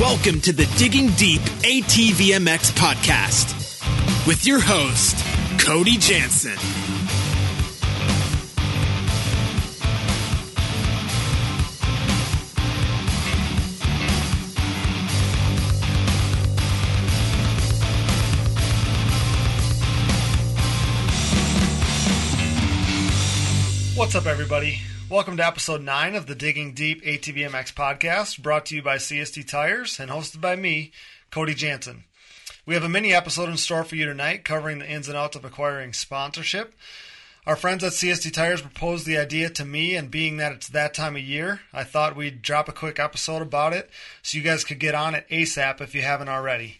Welcome to the Digging Deep ATVMX podcast with your host, Cody Jansen. What's up, everybody? Welcome to episode 9 of the Digging Deep ATVMX podcast, brought to you by CST Tires and hosted by me, Cody Jansen. We have a mini episode in store for you tonight covering the ins and outs of acquiring sponsorship. Our friends at CST Tires proposed the idea to me, and being that it's that time of year, I thought we'd drop a quick episode about it so you guys could get on it ASAP if you haven't already.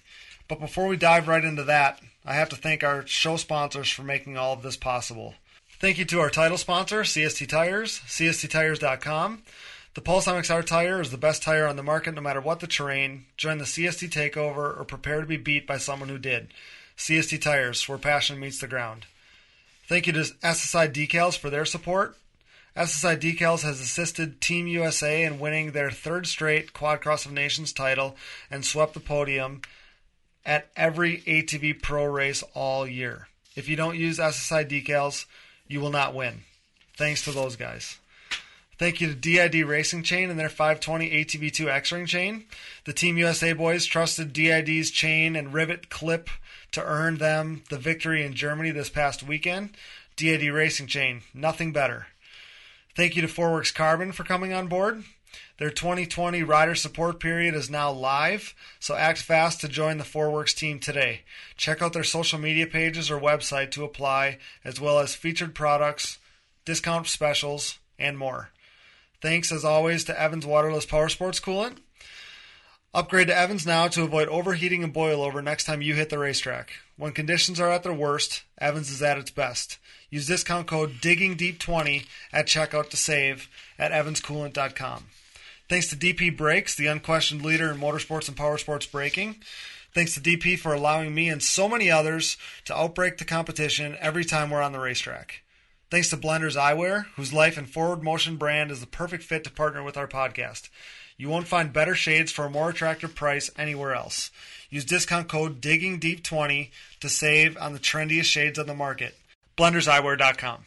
But before we dive right into that, I have to thank our show sponsors for making all of this possible. Thank you to our title sponsor, CST Tires, CSTTires.com. The Pulse MXR tire is the best tire on the market no matter what the terrain. Join the CST takeover or prepare to be beat by someone who did. CST Tires, where passion meets the ground. Thank you to SSI Decals for their support. SSI Decals has assisted Team USA in winning their third straight Quad Cross of Nations title and swept the podium at every ATV Pro race all year. If you don't use SSI Decals, you will not win. Thanks to those guys. Thank you to DID Racing Chain and their 520 ATV2 X Ring chain. The Team USA boys trusted DID's chain and rivet clip to earn them the victory in Germany this past weekend. DID Racing Chain, nothing better. Thank you to Forworks Carbon for coming on board. Their 2020 rider support period is now live, so act fast to join the Forworks team today. Check out their social media pages or website to apply, as well as featured products, discount specials, and more. Thanks as always to Evans Waterless Power Sports Coolant. Upgrade to Evans now to avoid overheating and boil over next time you hit the racetrack. When conditions are at their worst, Evans is at its best. Use discount code DIGGINGDEEP20 at checkout to save at evanscoolant.com. Thanks to DP Brakes, the unquestioned leader in motorsports and power sports braking. Thanks to DP for allowing me and so many others to outbrake the competition every time we're on the racetrack. Thanks to Blenders Eyewear, whose life and forward motion brand is the perfect fit to partner with our podcast. You won't find better shades for a more attractive price anywhere else. Use discount code DIGGINGDEEP20 to save on the trendiest shades on the market. BlendersEyewear.com.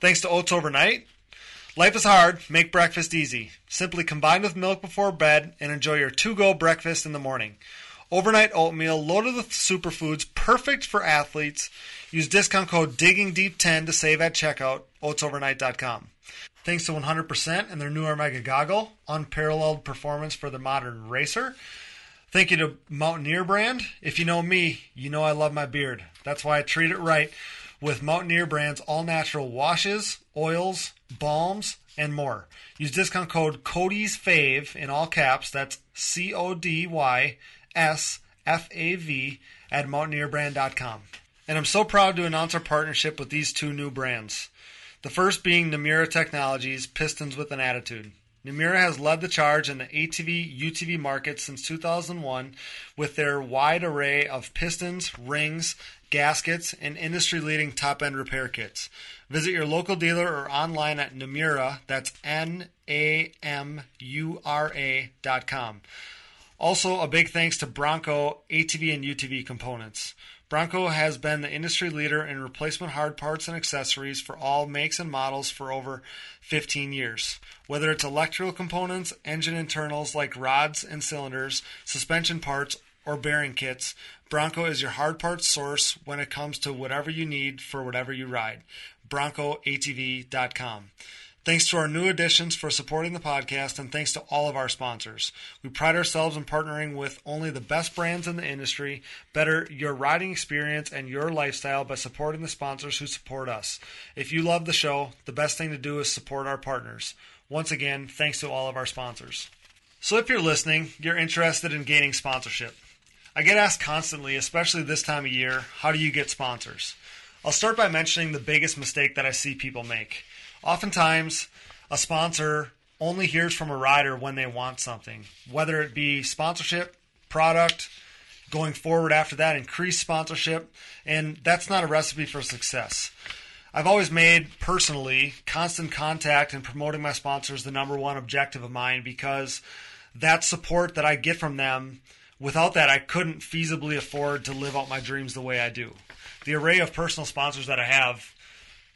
Thanks to Oats Overnight. Life is hard, make breakfast easy. Simply combine with milk before bed and enjoy your to go breakfast in the morning. Overnight oatmeal loaded with superfoods, perfect for athletes. Use discount code DIGGINGDEEP10 to save at checkout, oatsovernight.com. Thanks to 100% and their new Omega goggle, unparalleled performance for the modern racer. Thank you to Mountaineer brand. If you know me, you know I love my beard. That's why I treat it right with Mountaineer brand's all natural washes, oils, balms, and more. Use discount code Cody's Fave in all caps. That's C O D Y S F A V at mountaineerbrand.com. And I'm so proud to announce our partnership with these two new brands. The first being Namura Technologies, Pistons with an Attitude. Namura has led the charge in the ATV UTV market since 2001 with their wide array of pistons, rings, gaskets, and industry leading top end repair kits. Visit your local dealer or online at Namura, that's N A M U R A dot com. Also, a big thanks to Bronco ATV and UTV components. Bronco has been the industry leader in replacement hard parts and accessories for all makes and models for over 15 years. Whether it's electrical components, engine internals like rods and cylinders, suspension parts, or bearing kits, Bronco is your hard parts source when it comes to whatever you need for whatever you ride. BroncoATV.com. Thanks to our new additions for supporting the podcast, and thanks to all of our sponsors. We pride ourselves in partnering with only the best brands in the industry, better your riding experience and your lifestyle by supporting the sponsors who support us. If you love the show, the best thing to do is support our partners. Once again, thanks to all of our sponsors. So, if you're listening, you're interested in gaining sponsorship. I get asked constantly, especially this time of year, how do you get sponsors? I'll start by mentioning the biggest mistake that I see people make. Oftentimes, a sponsor only hears from a rider when they want something, whether it be sponsorship, product, going forward after that, increased sponsorship, and that's not a recipe for success. I've always made personally constant contact and promoting my sponsors the number one objective of mine because that support that I get from them, without that, I couldn't feasibly afford to live out my dreams the way I do. The array of personal sponsors that I have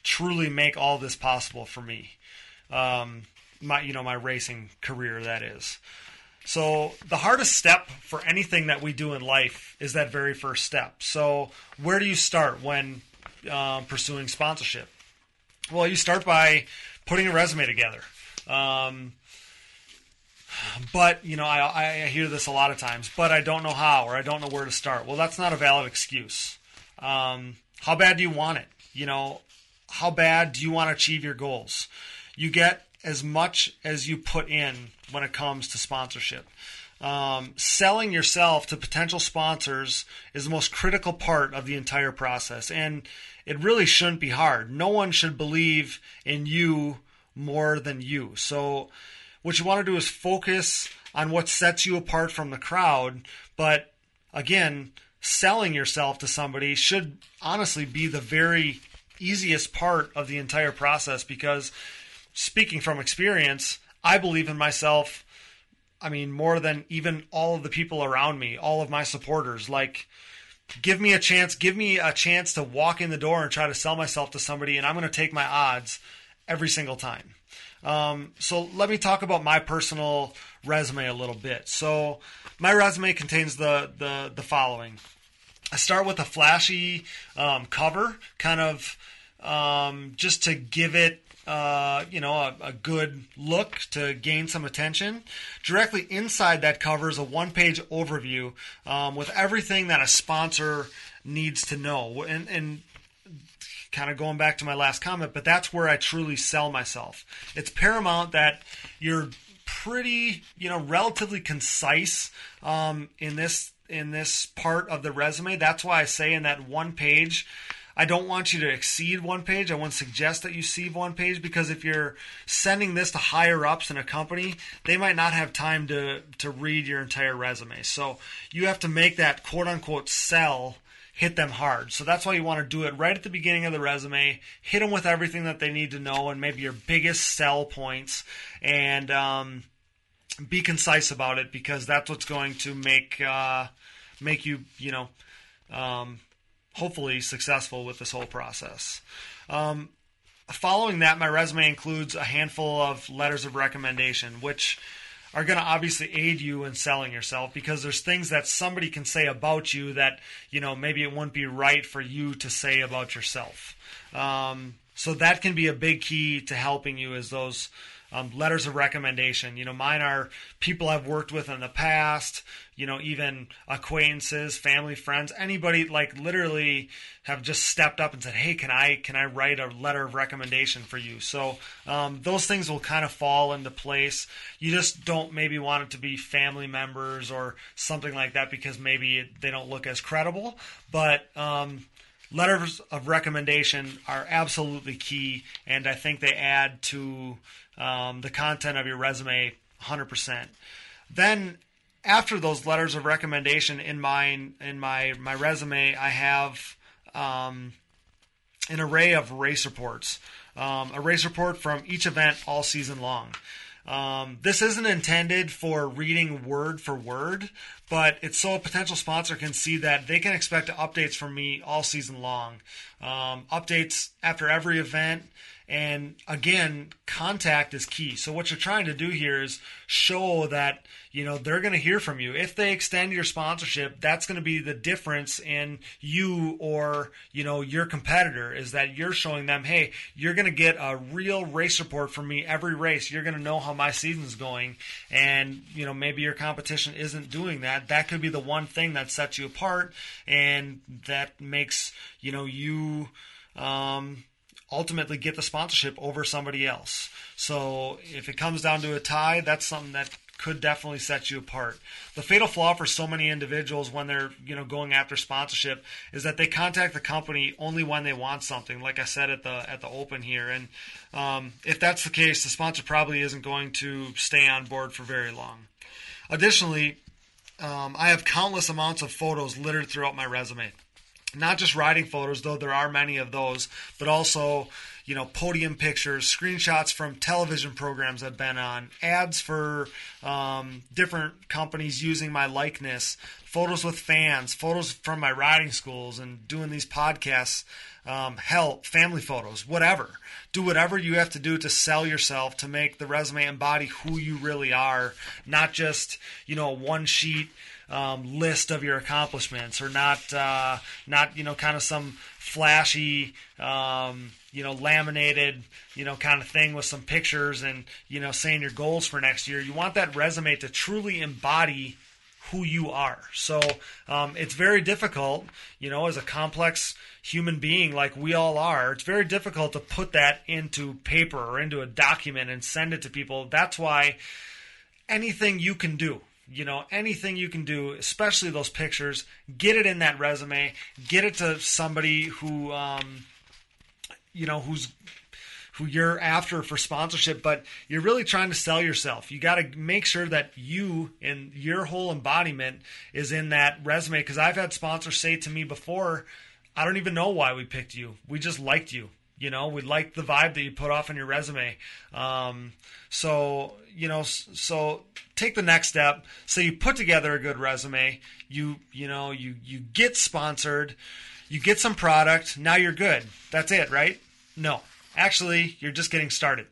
truly make all this possible for me. Um, my, you know, my racing career, that is. So the hardest step for anything that we do in life is that very first step. So where do you start when um, pursuing sponsorship? Well, you start by putting a resume together. Um, but you know, I, I hear this a lot of times. But I don't know how, or I don't know where to start. Well, that's not a valid excuse. Um, how bad do you want it? You know, how bad do you want to achieve your goals? You get as much as you put in when it comes to sponsorship. Um, selling yourself to potential sponsors is the most critical part of the entire process, and it really shouldn't be hard. No one should believe in you more than you. So, what you want to do is focus on what sets you apart from the crowd. But again, selling yourself to somebody should honestly be the very easiest part of the entire process because speaking from experience, I believe in myself. I mean, more than even all of the people around me, all of my supporters. Like, give me a chance, give me a chance to walk in the door and try to sell myself to somebody, and I'm going to take my odds every single time. Um, so let me talk about my personal resume a little bit. So my resume contains the the, the following. I start with a flashy um, cover, kind of um, just to give it uh, you know, a, a, good look to gain some attention. Directly inside that cover is a one page overview um, with everything that a sponsor needs to know. And, and kind of going back to my last comment, but that's where I truly sell myself. It's paramount that you're pretty, you know, relatively concise um, in this in this part of the resume. That's why I say in that one page I don't want you to exceed one page. I to suggest that you see one page because if you're sending this to higher ups in a company, they might not have time to, to read your entire resume. So you have to make that quote unquote sell hit them hard. So that's why you want to do it right at the beginning of the resume. Hit them with everything that they need to know and maybe your biggest sell points, and um, be concise about it because that's what's going to make uh, make you you know um, hopefully successful with this whole process. Um, following that, my resume includes a handful of letters of recommendation, which are going to obviously aid you in selling yourself because there's things that somebody can say about you that you know maybe it wouldn't be right for you to say about yourself. Um, so that can be a big key to helping you is those um, letters of recommendation. You know, mine are people I've worked with in the past, you know, even acquaintances, family, friends, anybody like literally have just stepped up and said, "Hey, can I can I write a letter of recommendation for you?" So um, those things will kind of fall into place. You just don't maybe want it to be family members or something like that because maybe they don't look as credible. But um, letters of recommendation are absolutely key, and I think they add to um, the content of your resume 100%. Then after those letters of recommendation in my in my my resume, I have um, an array of race reports, um, a race report from each event all season long. Um, this isn't intended for reading word for word, but it's so a potential sponsor can see that they can expect updates from me all season long. Um, updates after every event, and again, contact is key. So what you're trying to do here is show that, you know, they're going to hear from you. If they extend your sponsorship, that's going to be the difference in you or, you know, your competitor is that you're showing them, "Hey, you're going to get a real race report from me every race. You're going to know how my season's going." And, you know, maybe your competition isn't doing that. That could be the one thing that sets you apart and that makes, you know, you um ultimately get the sponsorship over somebody else. So if it comes down to a tie, that's something that could definitely set you apart. The fatal flaw for so many individuals when they're you know going after sponsorship is that they contact the company only when they want something. Like I said at the at the open here, and um, if that's the case, the sponsor probably isn't going to stay on board for very long. Additionally, um, I have countless amounts of photos littered throughout my resume. Not just riding photos, though there are many of those, but also you know podium pictures, screenshots from television programs I've been on, ads for um, different companies using my likeness, photos with fans, photos from my riding schools, and doing these podcasts. Um, help, family photos, whatever. Do whatever you have to do to sell yourself to make the resume embody who you really are, not just you know one sheet um, list of your accomplishments, or not uh, not you know kind of some flashy um, you know laminated you know kind of thing with some pictures and you know saying your goals for next year. You want that resume to truly embody who you are. So um, it's very difficult, you know, as a complex human being like we all are, it's very difficult to put that into paper or into a document and send it to people. That's why anything you can do, you know anything you can do especially those pictures get it in that resume get it to somebody who um, you know who's who you're after for sponsorship but you're really trying to sell yourself. You got to make sure that you and your whole embodiment is in that resume because i've had sponsors say to me before i don't even know why we picked you. We just liked you. You know we liked the vibe that you put off on your resume. Um, so you know so take the next step. So you put together a good resume. You you know you you get sponsored. You get some product. Now you're good. That's it right? No. Actually you're just getting started.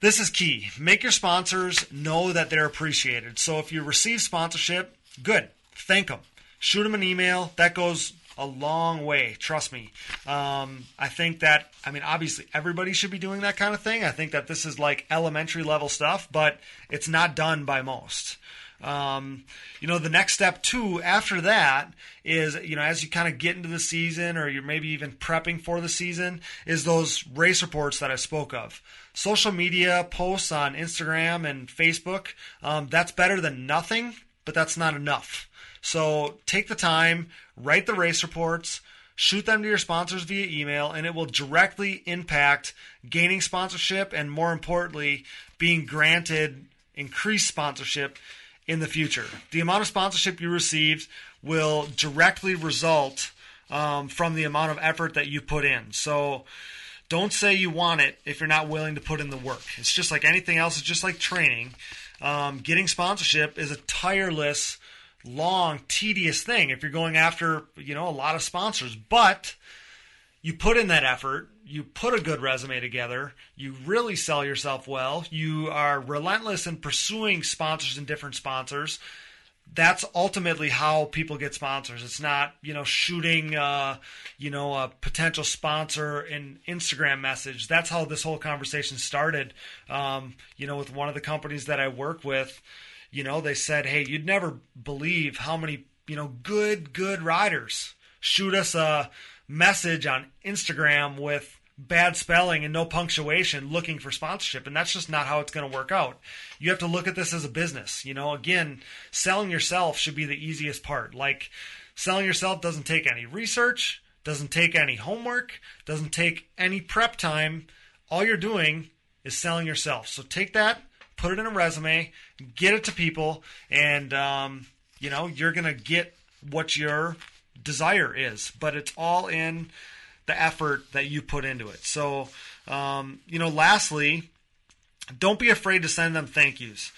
This is key. Make your sponsors know that they're appreciated. So if you receive sponsorship good. Thank them shoot them an email. That goes a long way. Trust me. Um, I think that, I mean, obviously everybody should be doing that kind of thing. I think that this is like elementary level stuff, but it's not done by most. Um, you know, the next step too after that is, you know, as you kind of get into the season or you're maybe even prepping for the season, is those race reports that I spoke of. Social media posts on Instagram and Facebook, um, that's better than nothing, but that's not enough. So take the time, write the race reports, shoot them to your sponsors via email, and it will directly impact gaining sponsorship and, more importantly, being granted increased sponsorship in the future. The amount of sponsorship you received will directly result um, from the amount of effort that you put in. So don't say you want it if you're not willing to put in the work. It's just like anything else, it's just like training. Um, getting sponsorship is a tireless long, tedious thing if you're going after, you know, a lot of sponsors. But you put in that effort, you put a good resume together, you really sell yourself well, you are relentless in pursuing sponsors and different sponsors. That's ultimately how people get sponsors. It's not, you know, shooting, uh, you know, a potential sponsor in Instagram message. That's how this whole conversation started. Um, you know, with one of the companies that I work with, you know, they said, hey, you'd never believe how many, you know, good, good riders shoot us a message on Instagram with bad spelling and no punctuation looking for sponsorship. And that's just not how it's going to work out. You have to look at this as a business. You know, again, selling yourself should be the easiest part. Like, selling yourself doesn't take any research, doesn't take any homework, doesn't take any prep time. All you're doing is selling yourself. So take that put it in a resume, get it to people, and um, you know you're gonna get what your desire is. But it's all in the effort that you put into it. So um, you know, lastly, don't be afraid to send them thank yous.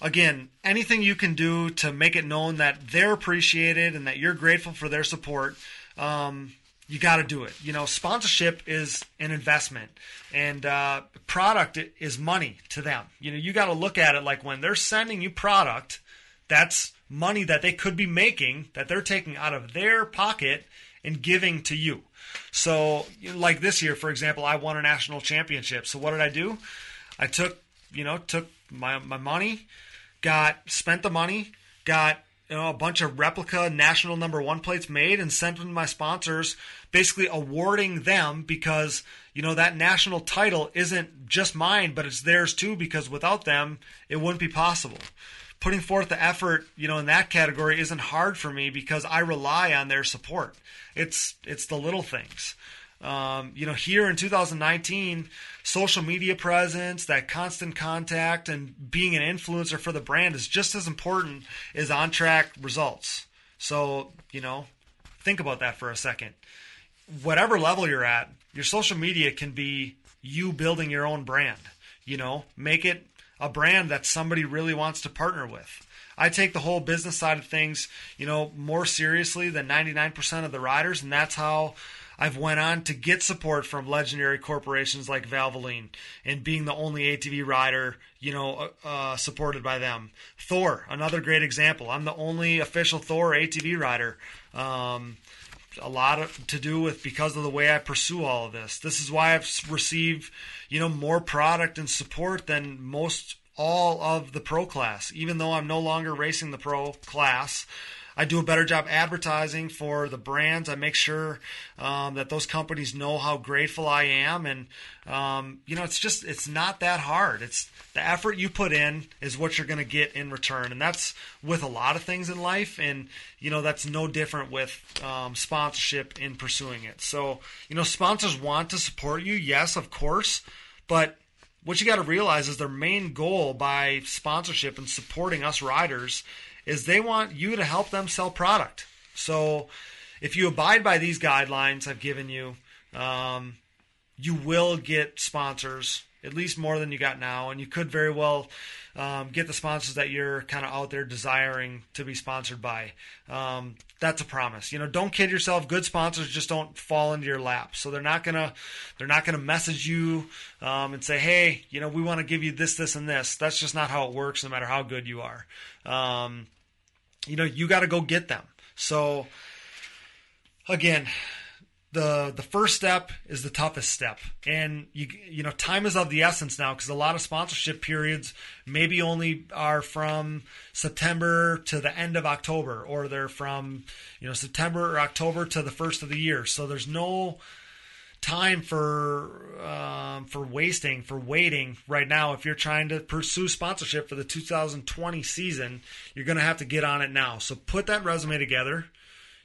Again, anything you can do to make it known that they're appreciated and that you're grateful for their support. Um, you got to do it. You know, sponsorship is an investment, and uh, product is money to them. You know, you got to look at it like when they're sending you product, that's money that they could be making that they're taking out of their pocket and giving to you. So, like this year, for example, I won a national championship. So what did I do? I took, you know, took my my money, got spent the money, got you know, a bunch of replica national number one plates made and sent them to my sponsors, basically awarding them because, you know, that national title isn't just mine, but it's theirs too, because without them, it wouldn't be possible. Putting forth the effort, you know, in that category isn't hard for me because I rely on their support. It's it's the little things. Um, you know, here in 2019, social media presence, that constant contact, and being an influencer for the brand is just as important as on track results. So, you know, think about that for a second. Whatever level you're at, your social media can be you building your own brand. You know, make it a brand that somebody really wants to partner with. I take the whole business side of things, you know, more seriously than 99% of the riders, and that's how I've went on to get support from legendary corporations like Valvoline and being the only ATV rider, you know, uh, uh, supported by them. Thor, another great example. I'm the only official Thor ATV rider. Um, a lot of, to do with because of the way I pursue all of this. This is why I've received, you know, more product and support than most all of the pro class. Even though I'm no longer racing the pro class, I do a better job advertising for the brands. I make sure um, that those companies know how grateful I am, and um, you know, it's just it's not that hard. It's the effort you put in is what you're going to get in return, and that's with a lot of things in life, and you know that's no different with um, sponsorship in pursuing it. So you know, sponsors want to support you, yes, of course, but what you got to realize is their main goal by sponsorship and supporting us riders is they want you to help them sell product. So if you abide by these guidelines I've given you, um, you will get sponsors, at least more than you got now, and you could very well um, get the sponsors that you're kind of out there desiring to be sponsored by. Um, that's a promise. You know, don't kid yourself. Good sponsors just don't fall into your lap. So they're not gonna they're not gonna message you um, and say, hey, you know, we want to give you this, this, and this. That's just not how it works. No matter how good you are. You know, you got to go get them. So again, the the first step is the toughest step and you you know time is of the essence now because a lot of sponsorship periods maybe only are from September to the end of October or they're from you know September or October to the first of the year so there's no time for um, for wasting for waiting right now. If you're trying to pursue sponsorship for the 2020 season you're going to have to get on it now. So put that resume together.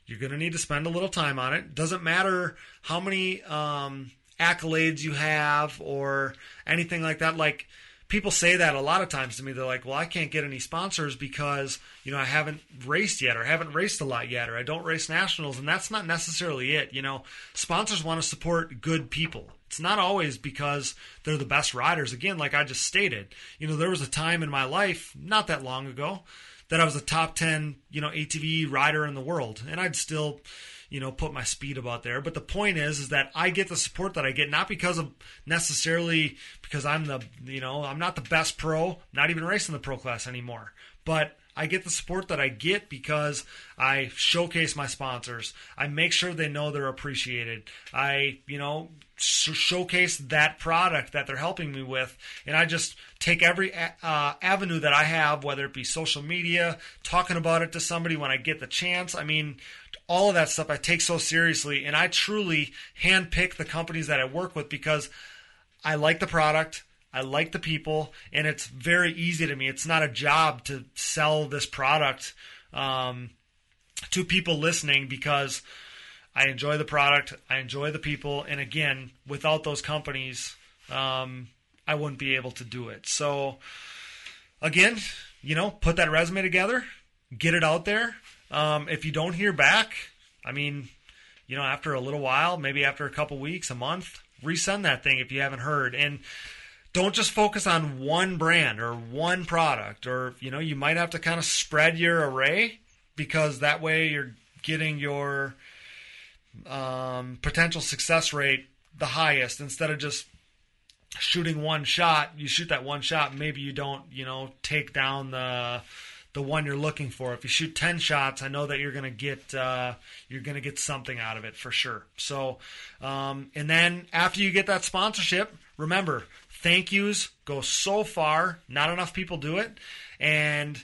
You're going to need to spend a little time on it. Doesn't matter how many um, accolades you have or anything like that. Like people say that a lot of times to me. They're like, "Well, I can't get any sponsors because you know I haven't raced yet, or haven't raced a lot yet, or I don't race nationals." And that's not necessarily it. You know, sponsors want to support good people. It's not always because they're the best riders. Again, like I just stated, you know, there was a time in my life not that long ago that I was a top ten, you know, ATV rider in the world, and I'd still you know put my speed about there but the point is is that i get the support that i get not because of necessarily because i'm the you know i'm not the best pro not even racing the pro class anymore but I get the support that I get because I showcase my sponsors. I make sure they know they're appreciated. I, you know, sh- showcase that product that they're helping me with, and I just take every uh, avenue that I have, whether it be social media, talking about it to somebody when I get the chance. I mean, all of that stuff I take so seriously, and I truly handpick the companies that I work with because I like the product. I like the people, and it's very easy to me. It's not a job to sell this product um, to people listening because I enjoy the product, I enjoy the people, and again, without those companies, um, I wouldn't be able to do it. So, again, you know, put that resume together, get it out there. Um, if you don't hear back, I mean, you know, after a little while, maybe after a couple weeks, a month, resend that thing if you haven't heard. And don't just focus on one brand or one product or you know you might have to kind of spread your array because that way you're getting your um, potential success rate the highest instead of just shooting one shot you shoot that one shot maybe you don't you know take down the the one you're looking for if you shoot 10 shots i know that you're to get uh, you're to get something out of it for sure so um, and then after you get that sponsorship remember thank yous go so far. Not enough people do it. And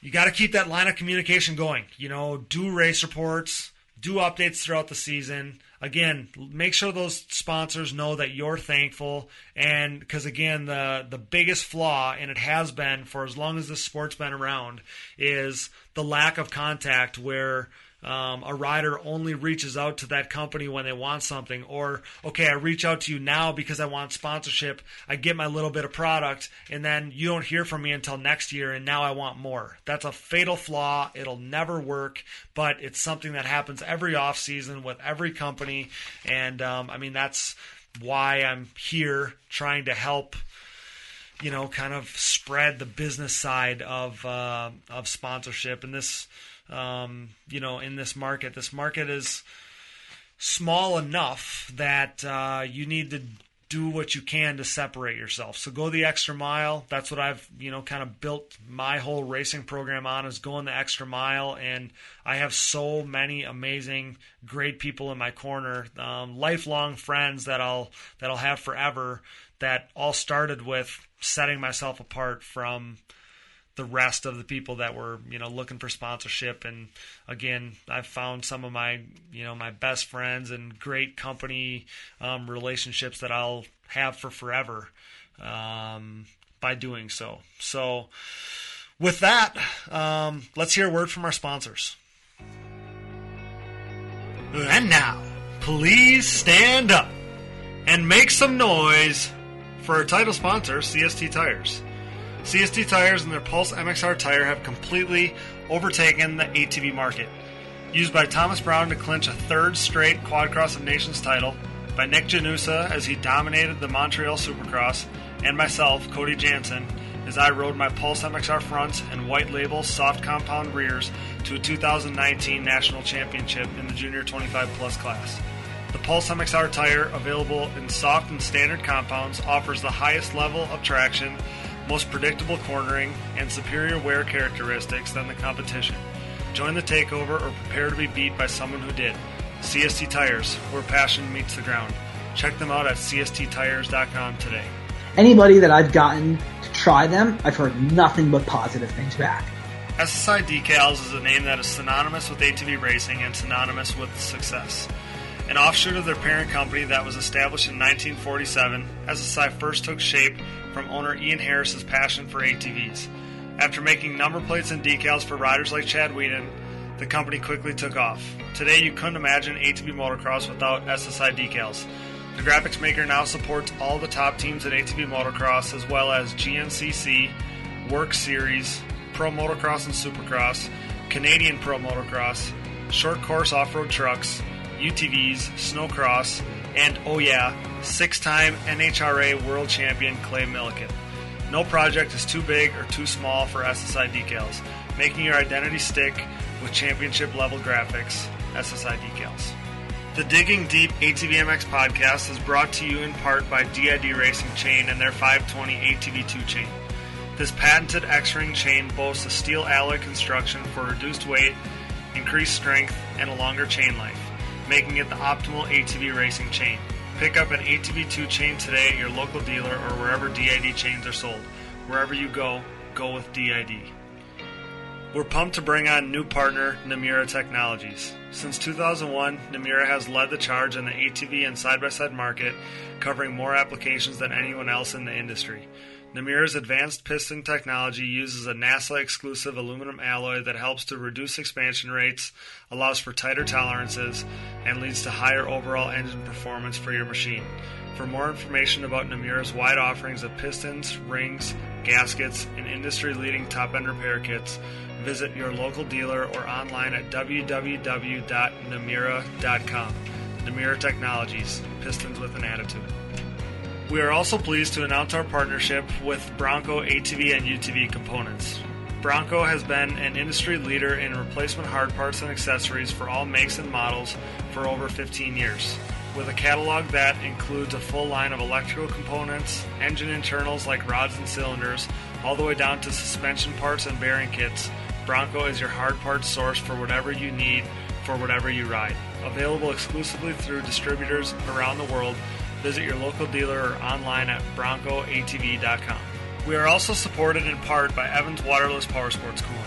you got to keep that line of communication going. You know, do race reports, do updates throughout the season. Again, make sure those sponsors know that you're thankful. And because again, the the biggest flaw, and it has been for as long as this sport's been around, is the lack of contact. Where um, a rider only reaches out to that company when they want something, or okay, I reach out to you now because I want sponsorship. I get my little bit of product, and then you don't hear from me until next year, and now I want more. That's a fatal flaw. It'll never work, but it's something that happens every off season with every company, and um, I mean that's why I'm here trying to help you know, kind of spread the business side of uh, of sponsorship. And this um, you know, in this market. This market is small enough that uh, you need to do what you can to separate yourself. So go the extra mile. That's what I've, you know, kind of built my whole racing program on is going the extra mile. And I have so many amazing, great people in my corner, um, lifelong friends that I'll that I'll have forever. That all started with setting myself apart from the rest of the people that were you know looking for sponsorship. And again i've found some of my you know my best friends and great company um, relationships that i'll have for forever um, by doing so. So with that um, let's hear a word from our sponsors. And now please stand up and make some noise for our title sponsor cst tires CST tires and their Pulse MXR tire have completely overtaken the ATV market. Used by Thomas Brown to clinch a third straight Quadcross of Nations title, by Nick Janusa as he dominated the Montreal Supercross, and myself, Cody Jansen, as I rode my Pulse MXR fronts and white label soft compound rears to a 2019 national championship in the junior 25 plus class. The Pulse MXR tire, available in soft and standard compounds, offers the highest level of traction most predictable cornering, and superior wear characteristics than the competition. Join the takeover or prepare to be beat by someone who did. CST Tires, where passion meets the ground. Check them out at csttires.com today. Anybody that I've gotten to try them, I've heard nothing but positive things back. SSI Decals is a name that is synonymous with ATV racing and synonymous with success. An offshoot of their parent company that was established in 1947, as the SSI first took shape from owner Ian Harris's passion for ATVs. After making number plates and decals for riders like Chad Whedon, the company quickly took off. Today, you couldn't imagine ATV motocross without SSI decals. The graphics maker now supports all the top teams in ATV motocross, as well as GNCC, WORCS Series, Pro Motocross and Supercross, Canadian Pro Motocross, short course off road trucks, UTVs, snowcross, and oh yeah, six time NHRA World Champion Clay Millican. No project is too big or too small for SSI decals, making your identity stick with championship level graphics. SSI decals. The Digging Deep ATVMX podcast is brought to you in part by DID Racing Chain and their 520 ATV2 chain. This patented X ring chain boasts a steel alloy construction for reduced weight, increased strength, and a longer chain life making it the optimal ATV racing chain. Pick up an ATV2 chain today at your local dealer or wherever DID chains are sold. Wherever you go, go with DID. We're pumped to bring on new partner Namura Technologies. Since 2001, Namura has led the charge in the ATV and side by side market, covering more applications than anyone else in the industry. Namura's advanced piston technology uses a NASA exclusive aluminum alloy that helps to reduce expansion rates, allows for tighter tolerances, and leads to higher overall engine performance for your machine. For more information about Namura's wide offerings of pistons, rings, gaskets, and industry leading top end repair kits, visit your local dealer or online at www.namura.com. Namura Technologies, pistons with an attitude. We are also pleased to announce our partnership with Bronco ATV and UTV components. Bronco has been an industry leader in replacement hard parts and accessories for all makes and models for over 15 years. With a catalog that includes a full line of electrical components, engine internals like rods and cylinders, all the way down to suspension parts and bearing kits, Bronco is your hard parts source for whatever you need for whatever you ride. Available exclusively through distributors around the world Visit your local dealer or online at broncoatv.com. We are also supported in part by Evans Waterless Power Sports Cooling.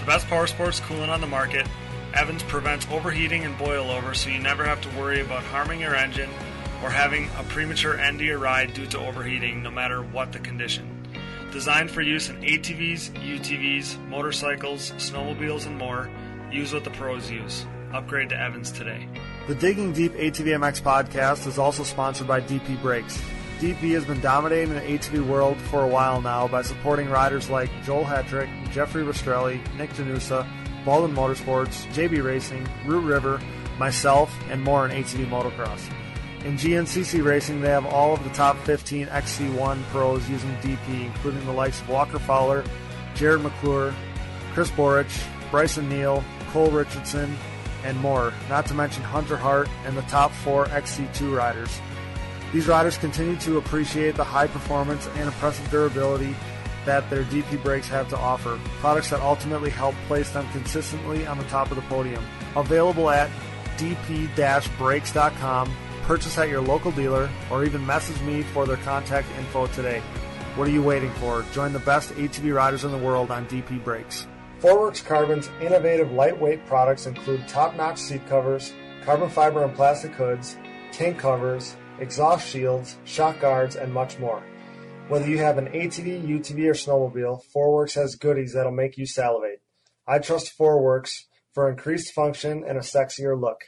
The best power sports coolant on the market, Evans prevents overheating and boil over so you never have to worry about harming your engine or having a premature end to your ride due to overheating no matter what the condition. Designed for use in ATVs, UTVs, motorcycles, snowmobiles, and more, Use what the pros use. Upgrade to Evans today. The Digging Deep ATVMX podcast is also sponsored by DP Brakes. DP has been dominating the ATV world for a while now by supporting riders like Joel Hetrick, Jeffrey Rastrelli, Nick Janusa, Baldwin Motorsports, JB Racing, Root River, myself, and more in ATV motocross. In GNCC Racing, they have all of the top 15 XC1 pros using DP, including the likes of Walker Fowler, Jared McClure, Chris Borich, Brycen Neal, Cole Richardson, and more, not to mention Hunter Hart and the top four XC2 riders. These riders continue to appreciate the high performance and impressive durability that their DP brakes have to offer, products that ultimately help place them consistently on the top of the podium. Available at dp-brakes.com, purchase at your local dealer, or even message me for their contact info today. What are you waiting for? Join the best ATV riders in the world on DP Brakes. Forworks Carbon's innovative lightweight products include top-notch seat covers, carbon fiber and plastic hoods, tank covers, exhaust shields, shock guards, and much more. Whether you have an ATV, UTV, or snowmobile, Forworks has goodies that'll make you salivate. I trust Forworks for increased function and a sexier look.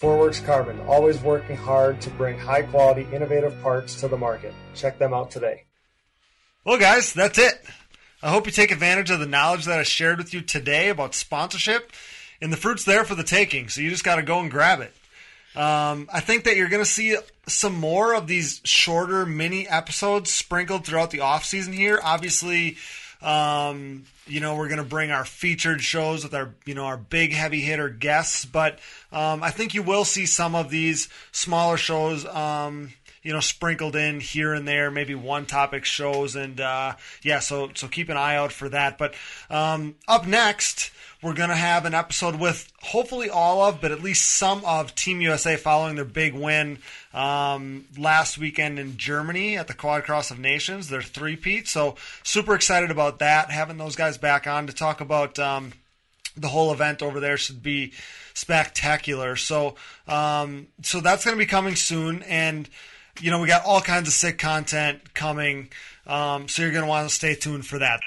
Forworks Carbon, always working hard to bring high quality, innovative parts to the market. Check them out today. Well, guys, that's it. I hope you take advantage of the knowledge that I shared with you today about sponsorship. And the fruit's there for the taking, so you just got to go and grab it. Um, I think that you're going to see some more of these shorter mini episodes sprinkled throughout the off season here. Obviously, um, you know we're going to bring our featured shows with our you know our big heavy hitter guests, but um, I think you will see some of these smaller shows. Um, you know, sprinkled in here and there, maybe one topic shows, and uh, yeah, so so keep an eye out for that. But um, up next, we're going to have an episode with hopefully all of, but at least some of Team USA following their big win um, last weekend in Germany at the Quad Cross of Nations, their three-peat. So super excited about that. Having those guys back on to talk about um, the whole event over there should be spectacular. So um, so that's going to be coming soon, and you know we got all kinds of sick content coming. Um, so you're going to want to stay tuned for that.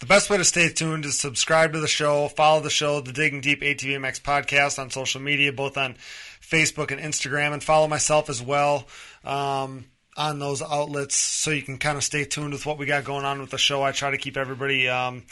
The best way to stay tuned is subscribe to the show, follow the show, the Digging Deep ATVMX podcast on social media, both on Facebook and Instagram, and follow myself as well um, on those outlets so you can kind of stay tuned with what we got going on with the show. I try to keep everybody. Um,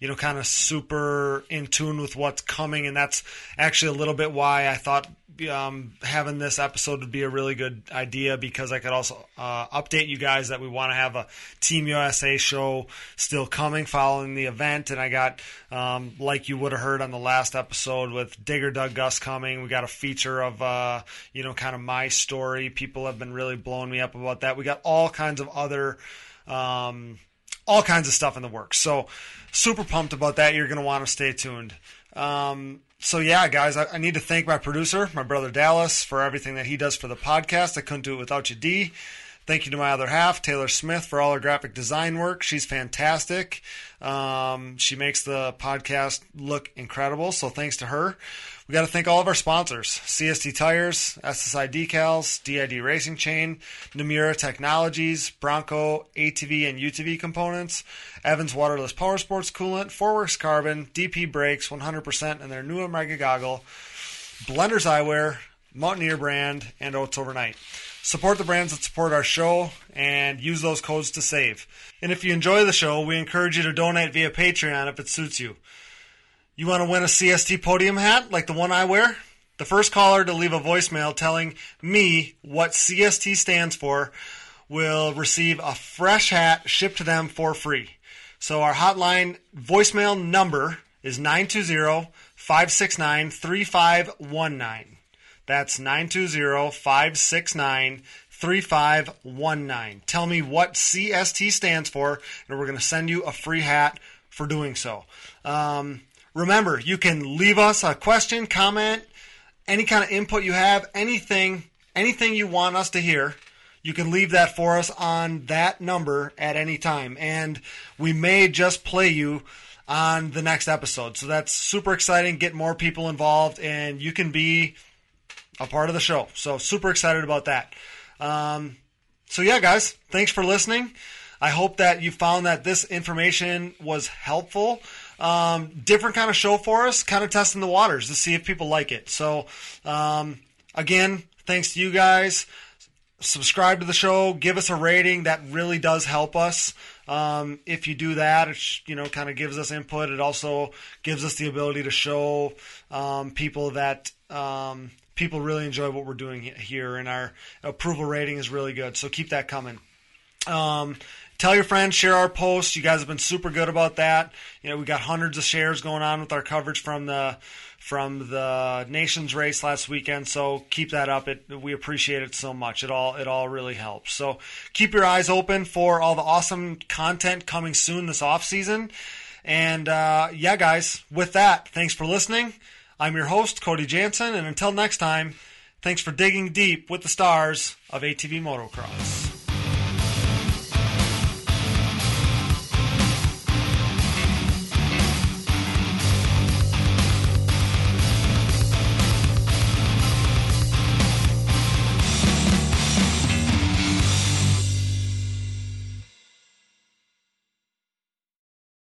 you know, kind of super in tune with what's coming, and that's actually a little bit why I thought um, having this episode would be a really good idea because I could also uh, update you guys that we want to have a Team USA show still coming following the event. And I got, um, like you would have heard on the last episode with Digger Doug Gus coming, we got a feature of, uh, you know, kind of my story. People have been really blowing me up about that. We got all kinds of other. Um, all kinds of stuff in the works. So, super pumped about that. You're going to want to stay tuned. Um, so yeah, guys, I, I, need to thank my producer, my brother Dallas, for everything that he does for the podcast. I couldn't do it without you, D. Thank you to my other half, Taylor Smith, for all her graphic design work. She's fantastic. Um, she makes the podcast look incredible. So thanks to her. We got to thank all of our sponsors CST Tires, SSI Decals, DID Racing Chain, Namura Technologies, Bronco, ATV and UTV components, Evans Waterless Power Sports Coolant, Forworks Carbon, DP Brakes 100% and their new Omega Goggle, Blenders Eyewear, Mountaineer brand, and Oats Overnight. Support the brands that support our show and use those codes to save. And if you enjoy the show, we encourage you to donate via Patreon if it suits you. You want to win a CST podium hat like the one I wear? The first caller to leave a voicemail telling me what CST stands for will receive a fresh hat shipped to them for free. So our hotline voicemail number is 920 569 3519. That's 920 569 3519. Tell me what CST stands for, and we're going to send you a free hat for doing so. Um, remember, you can leave us a question, comment, any kind of input you have, anything, anything you want us to hear. You can leave that for us on that number at any time, and we may just play you on the next episode. So that's super exciting. Get more people involved, and you can be a part of the show. So super excited about that. Um, so yeah, guys, thanks for listening. I hope that you found that this information was helpful. um, different kind of show for us, kind of testing the waters to see if people like it. So, um, again, thanks to you guys. Subscribe to the show, give us a rating. That really does help us. Um, if you do that, it you know kind of gives us input. It also gives us the ability to show um, people that um, people really enjoy what we're doing here, and our approval rating is really good. So keep that coming. Um, tell your friends, share our posts. You guys have been super good about that. You know, we got hundreds of shares going on with our coverage from the from the nations race last weekend. So keep that up. It we appreciate it so much. It all it all really helps. So keep your eyes open for all the awesome content coming soon this off season. And uh, yeah, guys, with that, thanks for listening. I'm your host, Cody Jansen, and until next time, thanks for digging deep with the stars of ATV Motocross.